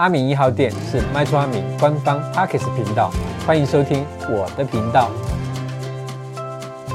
阿明一号店是卖厝阿明官方 Podcast 频道，欢迎收听我的频道。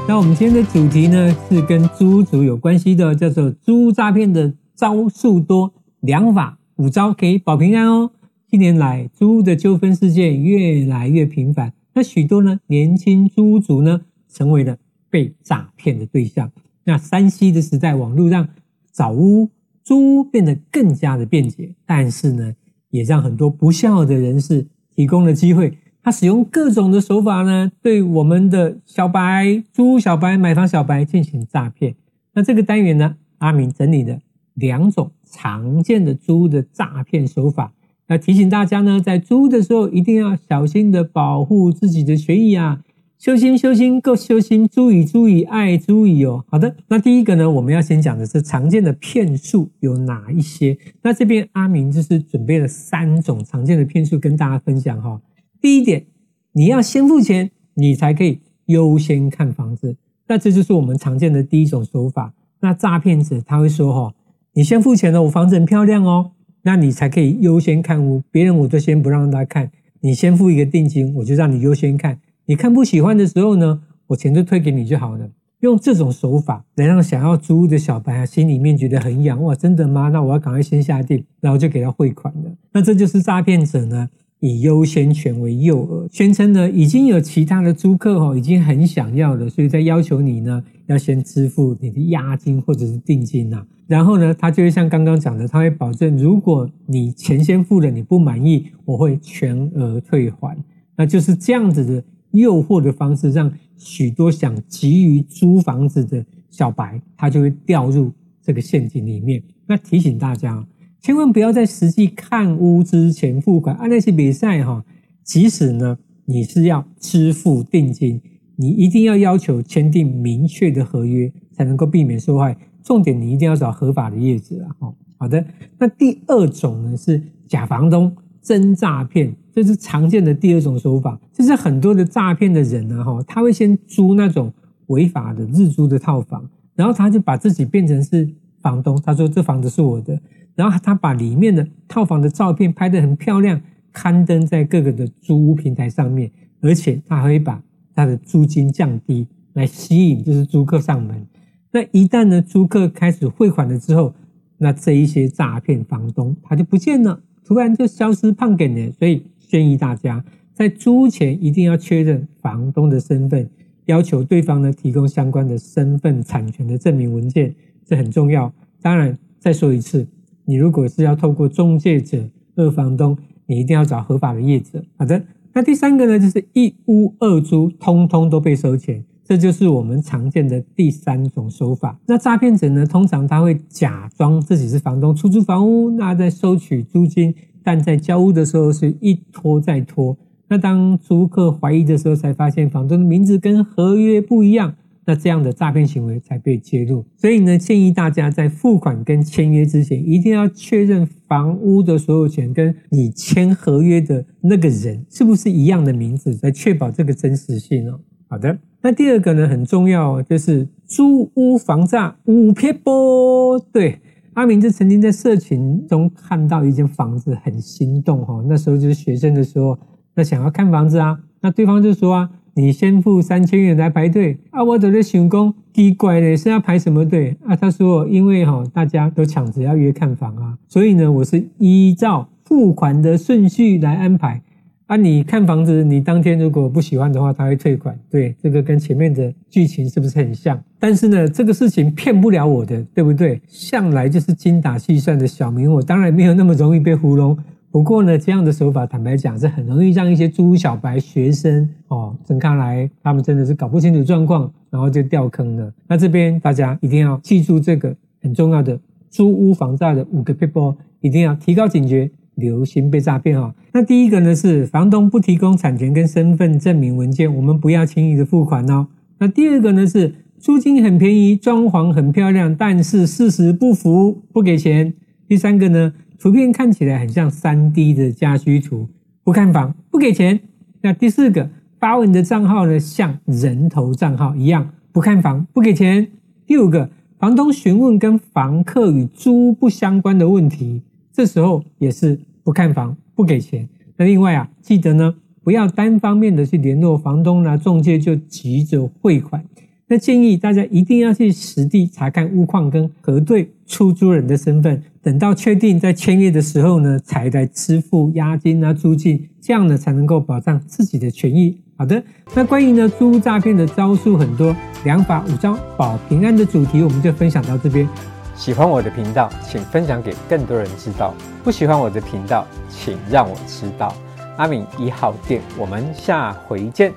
那我们今天的主题呢，是跟租屋族有关系的，叫做租屋诈骗的招数多，良法五招可以保平安哦。近年来，租屋的纠纷事件越来越频繁，那许多呢年轻租屋族呢，成为了被诈骗的对象。那 3C 的时代，网络让找屋、租屋变得更加的便捷，但是呢，也让很多不孝的人士提供了机会。他使用各种的手法呢，对我们的小白、租小白、买房小白进行诈骗。那这个单元呢，阿明整理了两种常见的租的诈骗手法。那提醒大家呢，在租的时候一定要小心的保护自己的权益啊。修心修心够修心，注意注意爱注意哦。好的，那第一个呢，我们要先讲的是常见的骗术有哪一些？那这边阿明就是准备了三种常见的骗术跟大家分享哈。第一点，你要先付钱，你才可以优先看房子。那这就是我们常见的第一种手法。那诈骗者他会说哈，你先付钱了，我房子很漂亮哦，那你才可以优先看屋。别人我都先不让他看，你先付一个定金，我就让你优先看。你看不喜欢的时候呢，我钱就退给你就好了。用这种手法来让想要租的小白啊，心里面觉得很痒哇，真的吗？那我要赶快先下定，然后就给他汇款了。那这就是诈骗者呢，以优先权为诱饵，宣称呢已经有其他的租客哦，已经很想要了，所以在要求你呢要先支付你的押金或者是定金呐。然后呢，他就会像刚刚讲的，他会保证如果你钱先付了，你不满意，我会全额退还。那就是这样子的。诱惑的方式，让许多想急于租房子的小白，他就会掉入这个陷阱里面。那提醒大家，千万不要在实际看屋之前付款。啊，那些比赛哈，即使呢你是要支付定金，你一定要要求签订明确的合约，才能够避免受害。重点，你一定要找合法的业者啊。好，好的。那第二种呢是假房东。真诈骗，这是常见的第二种手法，就是很多的诈骗的人呢，哈，他会先租那种违法的日租的套房，然后他就把自己变成是房东，他说这房子是我的，然后他把里面的套房的照片拍得很漂亮，刊登在各个的租屋平台上面，而且他还会把他的租金降低，来吸引就是租客上门。那一旦呢，租客开始汇款了之后，那这一些诈骗房东他就不见了。突然就消失胖给了，所以建议大家在租前一定要确认房东的身份，要求对方呢提供相关的身份产权的证明文件，这很重要。当然，再说一次，你如果是要透过中介者、二房东，你一定要找合法的业者。好的，那第三个呢，就是一屋二租，通通都被收钱。这就是我们常见的第三种手法。那诈骗者呢，通常他会假装自己是房东出租房屋，那在收取租金，但在交屋的时候是一拖再拖。那当租客怀疑的时候，才发现房东的名字跟合约不一样，那这样的诈骗行为才被揭露。所以呢，建议大家在付款跟签约之前，一定要确认房屋的所有权跟你签合约的那个人是不是一样的名字，来确保这个真实性哦。好的。那第二个呢，很重要，就是租屋防诈五撇波。对，阿明就曾经在社群中看到一间房子，很心动哈。那时候就是学生的时候，那想要看房子啊，那对方就说啊，你先付三千元来排队啊。我在想说，奇怪嘞，是要排什么队啊？他说，因为哈大家都抢着要约看房啊，所以呢，我是依照付款的顺序来安排。啊，你看房子，你当天如果不喜欢的话，他会退款。对，这个跟前面的剧情是不是很像？但是呢，这个事情骗不了我的，对不对？向来就是精打细算的小明，我当然没有那么容易被糊弄。不过呢，这样的手法，坦白讲是很容易让一些租屋小白学生哦，睁开来，他们真的是搞不清楚状况，然后就掉坑了。那这边大家一定要记住这个很重要的租屋防诈的五个 people，，一定要提高警觉。流行被诈骗哈。那第一个呢是房东不提供产权跟身份证明文件，我们不要轻易的付款哦。那第二个呢是租金很便宜，装潢很漂亮，但是事实不符，不给钱。第三个呢，图片看起来很像 3D 的家居图，不看房，不给钱。那第四个，发文的账号呢像人头账号一样，不看房，不给钱。第五个，房东询问跟房客与租不相关的问题。这时候也是不看房、不给钱。那另外啊，记得呢，不要单方面的去联络房东啦、仲介就急着汇款。那建议大家一定要去实地查看屋况跟核对出租人的身份，等到确定在签约的时候呢，才来支付押金啊、租金，这样呢才能够保障自己的权益。好的，那关于呢租屋诈骗的招数很多，两法五招保平安的主题我们就分享到这边。喜欢我的频道，请分享给更多人知道；不喜欢我的频道，请让我知道。阿敏一号店，我们下回见。